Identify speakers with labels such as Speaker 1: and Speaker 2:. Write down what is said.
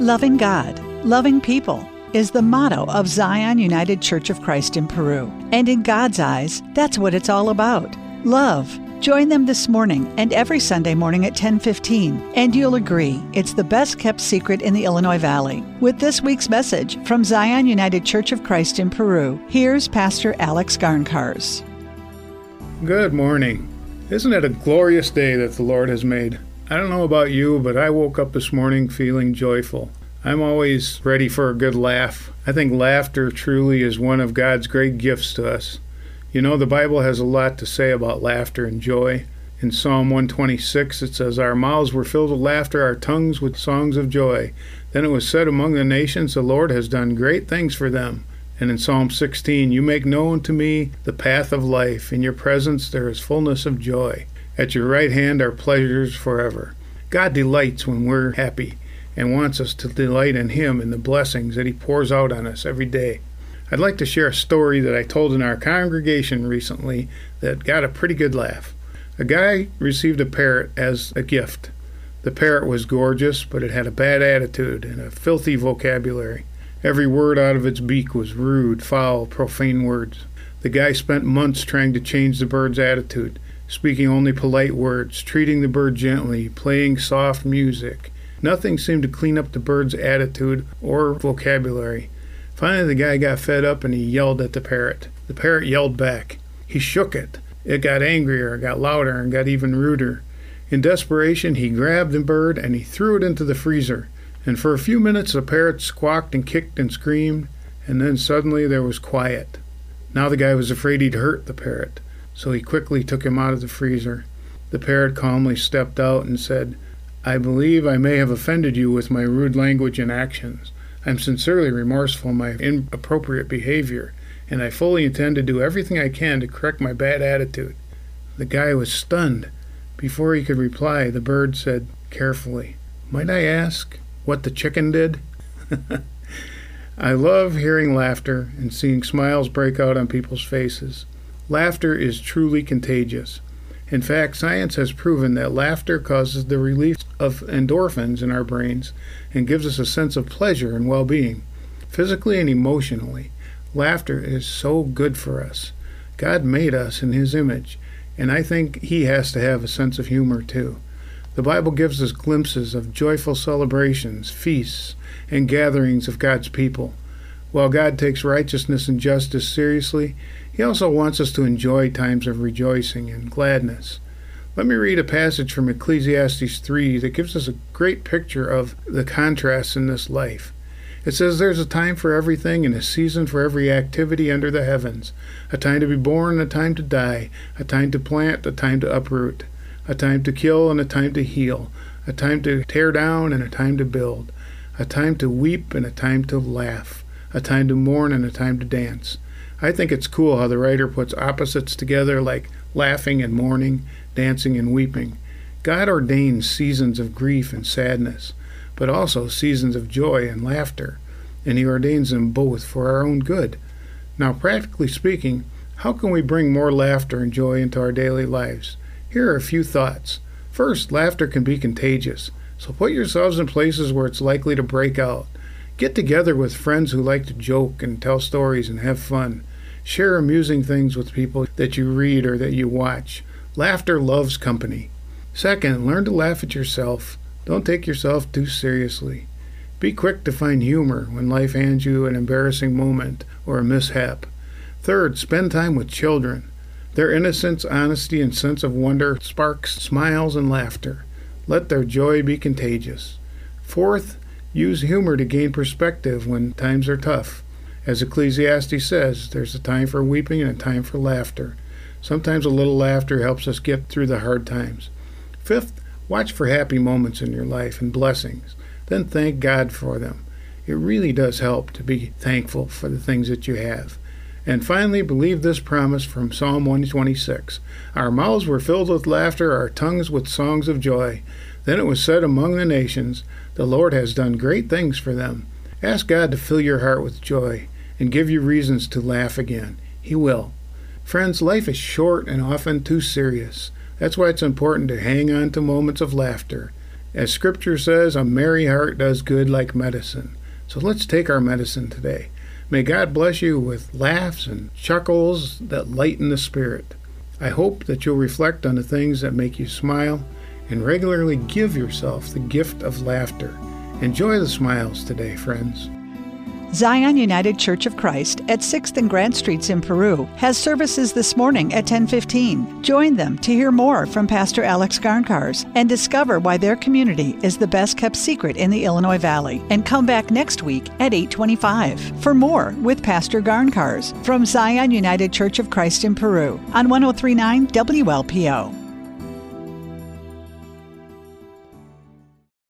Speaker 1: Loving God, loving people is the motto of Zion United Church of Christ in Peru. And in God's eyes, that's what it's all about. Love. Join them this morning and every Sunday morning at 10:15, and you'll agree it's the best kept secret in the Illinois Valley. With this week's message from Zion United Church of Christ in Peru, here's Pastor Alex Garncars.
Speaker 2: Good morning. Isn't it a glorious day that the Lord has made? I don't know about you, but I woke up this morning feeling joyful. I'm always ready for a good laugh. I think laughter truly is one of God's great gifts to us. You know, the Bible has a lot to say about laughter and joy. In Psalm 126, it says, Our mouths were filled with laughter, our tongues with songs of joy. Then it was said among the nations, The Lord has done great things for them. And in Psalm 16, You make known to me the path of life. In your presence there is fullness of joy. At your right hand are pleasures forever. God delights when we're happy and wants us to delight in Him and the blessings that He pours out on us every day. I'd like to share a story that I told in our congregation recently that got a pretty good laugh. A guy received a parrot as a gift. The parrot was gorgeous, but it had a bad attitude and a filthy vocabulary. Every word out of its beak was rude, foul, profane words. The guy spent months trying to change the bird's attitude speaking only polite words, treating the bird gently, playing soft music. Nothing seemed to clean up the bird's attitude or vocabulary. Finally, the guy got fed up and he yelled at the parrot. The parrot yelled back. He shook it. It got angrier, got louder, and got even ruder. In desperation, he grabbed the bird and he threw it into the freezer. And for a few minutes, the parrot squawked and kicked and screamed, and then suddenly there was quiet. Now the guy was afraid he'd hurt the parrot so he quickly took him out of the freezer. The parrot calmly stepped out and said, I believe I may have offended you with my rude language and actions. I'm sincerely remorseful for my inappropriate behavior, and I fully intend to do everything I can to correct my bad attitude. The guy was stunned. Before he could reply, the bird said carefully, Might I ask what the chicken did? I love hearing laughter and seeing smiles break out on people's faces. Laughter is truly contagious. In fact, science has proven that laughter causes the release of endorphins in our brains and gives us a sense of pleasure and well being, physically and emotionally. Laughter is so good for us. God made us in His image, and I think He has to have a sense of humor too. The Bible gives us glimpses of joyful celebrations, feasts, and gatherings of God's people. While God takes righteousness and justice seriously, he also wants us to enjoy times of rejoicing and gladness. Let me read a passage from Ecclesiastes 3 that gives us a great picture of the contrasts in this life. It says, There's a time for everything and a season for every activity under the heavens, a time to be born and a time to die, a time to plant, a time to uproot, a time to kill and a time to heal, a time to tear down and a time to build, a time to weep and a time to laugh, a time to mourn and a time to dance I think it's cool how the writer puts opposites together like laughing and mourning, dancing and weeping. God ordains seasons of grief and sadness, but also seasons of joy and laughter, and He ordains them both for our own good. Now, practically speaking, how can we bring more laughter and joy into our daily lives? Here are a few thoughts. First, laughter can be contagious, so put yourselves in places where it's likely to break out. Get together with friends who like to joke and tell stories and have fun. Share amusing things with people that you read or that you watch. Laughter loves company. Second, learn to laugh at yourself. Don't take yourself too seriously. Be quick to find humor when life hands you an embarrassing moment or a mishap. Third, spend time with children. Their innocence, honesty, and sense of wonder sparks smiles and laughter. Let their joy be contagious. Fourth, use humor to gain perspective when times are tough. As Ecclesiastes says, there's a time for weeping and a time for laughter. Sometimes a little laughter helps us get through the hard times. Fifth, watch for happy moments in your life and blessings. Then thank God for them. It really does help to be thankful for the things that you have. And finally, believe this promise from Psalm 126 Our mouths were filled with laughter, our tongues with songs of joy. Then it was said among the nations, The Lord has done great things for them. Ask God to fill your heart with joy and give you reasons to laugh again. He will. Friends, life is short and often too serious. That's why it's important to hang on to moments of laughter. As scripture says, a merry heart does good like medicine. So let's take our medicine today. May God bless you with laughs and chuckles that lighten the spirit. I hope that you'll reflect on the things that make you smile and regularly give yourself the gift of laughter. Enjoy the smiles today, friends.
Speaker 1: Zion United Church of Christ at 6th and Grant Streets in Peru has services this morning at 10:15. Join them to hear more from Pastor Alex Garncars and discover why their community is the best kept secret in the Illinois Valley. And come back next week at 8:25 for more with Pastor Garncars from Zion United Church of Christ in Peru on 1039 WLPO.